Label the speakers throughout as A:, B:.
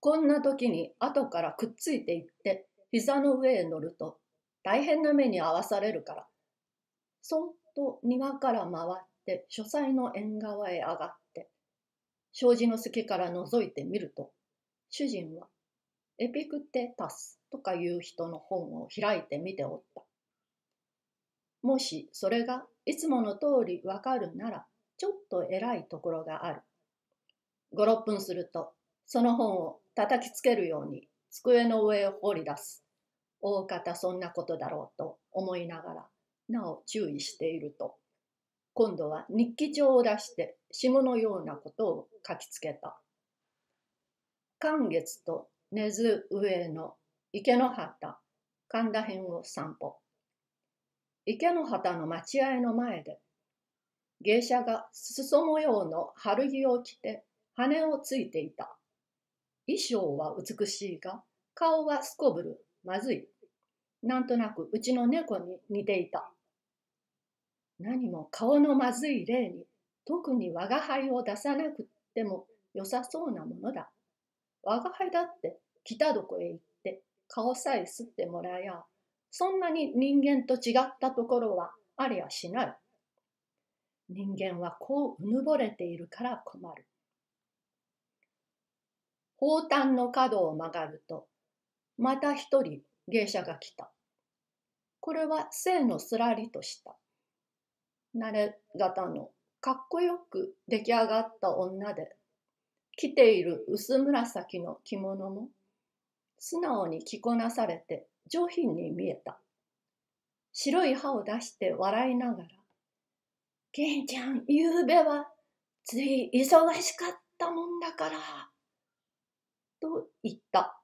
A: こんな時に後からくっついていって膝の上へ乗ると大変な目に遭わされるからそっと庭から回って書斎の縁側へ上がって障子の隙から覗いてみると主人はエピクテタスとかいう人の本を開いてみておった。もしそれがいつもの通りわかるならちょっと偉いところがある。5、6分するとその本を叩きつけるように机の上を放り出す。大方そんなことだろうと思いながらなお注意していると今度は日記帳を出して下のようなことを書きつけた。寒月と根津上の池の畑神田辺を散歩池の畑の待合の前で芸者が裾模様の春着を着て羽をついていた衣装は美しいが顔はすこぶる。まずい。なんとなくうちの猫に似ていた。何も顔のまずい例に特に我が輩を出さなくても良さそうなものだ。我が輩だって来たどこへ行って顔さえすってもらやそんなに人間と違ったところはありゃしない。人間はこううぬぼれているから困る。宝丹の角を曲がるとまた一人芸者が来た。これは性のすらりとした慣れ型のかっこよく出来上がった女で着ている薄紫の着物も素直に着こなされて上品に見えた。白い歯を出して笑いながら、ケンちゃん、ゆうべはつい忙しかったもんだから、と言った。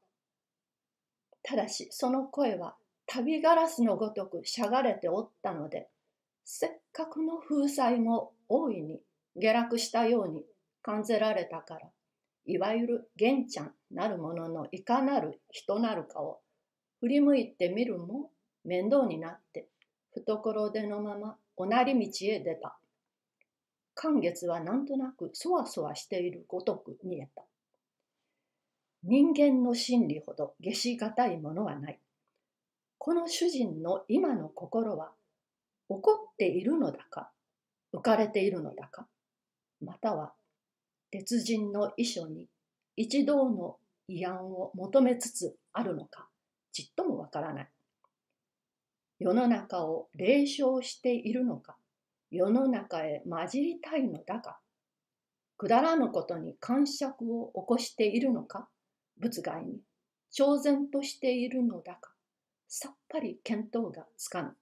A: ただし、その声は旅ガラスのごとくしゃがれておったので、せっかくの風采も大いに下落したように感じられたから、いわゆる玄ちゃんなるもののいかなる人なるかを振り向いてみるも面倒になって懐手のままおなり道へ出た。寒月はなんとなくそわそわしているごとく見えた。人間の心理ほど下しがたいものはない。この主人の今の心は怒っているのだか浮かれているのだかまたは鉄人の遺書に一同の慰安を求めつつあるのかちっともわからない世の中を霊唱しているのか世の中へ混じりたいのだかくだらぬことに感触を起こしているのか仏外に超然としているのだかさっぱり見当がつかぬ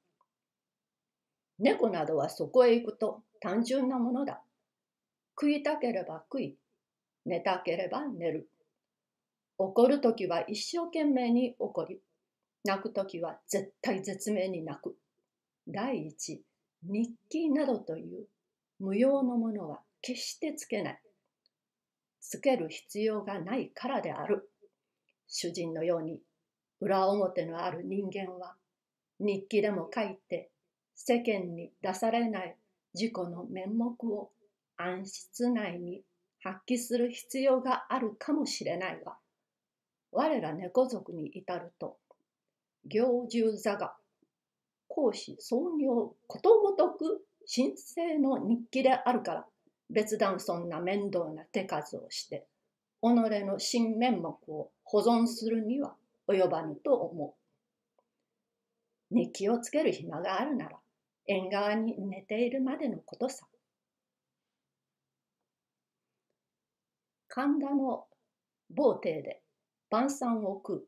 A: 猫などはそこへ行くと単純なものだ。食いたければ食い、寝たければ寝る。怒るときは一生懸命に怒り、泣くときは絶対絶命に泣く。第一、日記などという無用のものは決してつけない。つける必要がないからである。主人のように裏表のある人間は日記でも書いて世間に出されない自己の面目を暗室内に発揮する必要があるかもしれないが我ら猫族に至ると行住座が講師創業ことごとく神聖の日記であるから別段そんな面倒な手数をして己の新面目を保存するには及ばぬと思う。日記をつける暇があるなら縁側に寝ているまでのことさ。神田の某邸で晩餐を食う。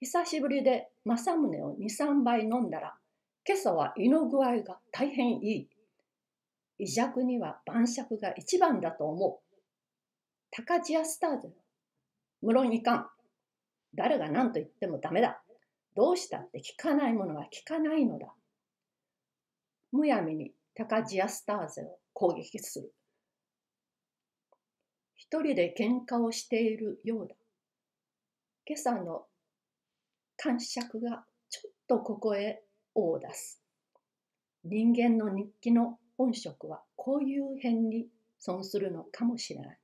A: 久しぶりで政宗を二三杯飲んだら、今朝は胃の具合が大変いい。胃弱には晩酌が一番だと思う。高地屋スターズ。無論いかん。誰が何と言ってもダメだ。どうしたって聞かないものは聞かないのだ。むやみに高ジアスターゼを攻撃する。一人で喧嘩をしているようだ。今朝の感触がちょっとここへ尾を出す。人間の日記の本職はこういう辺に損するのかもしれない。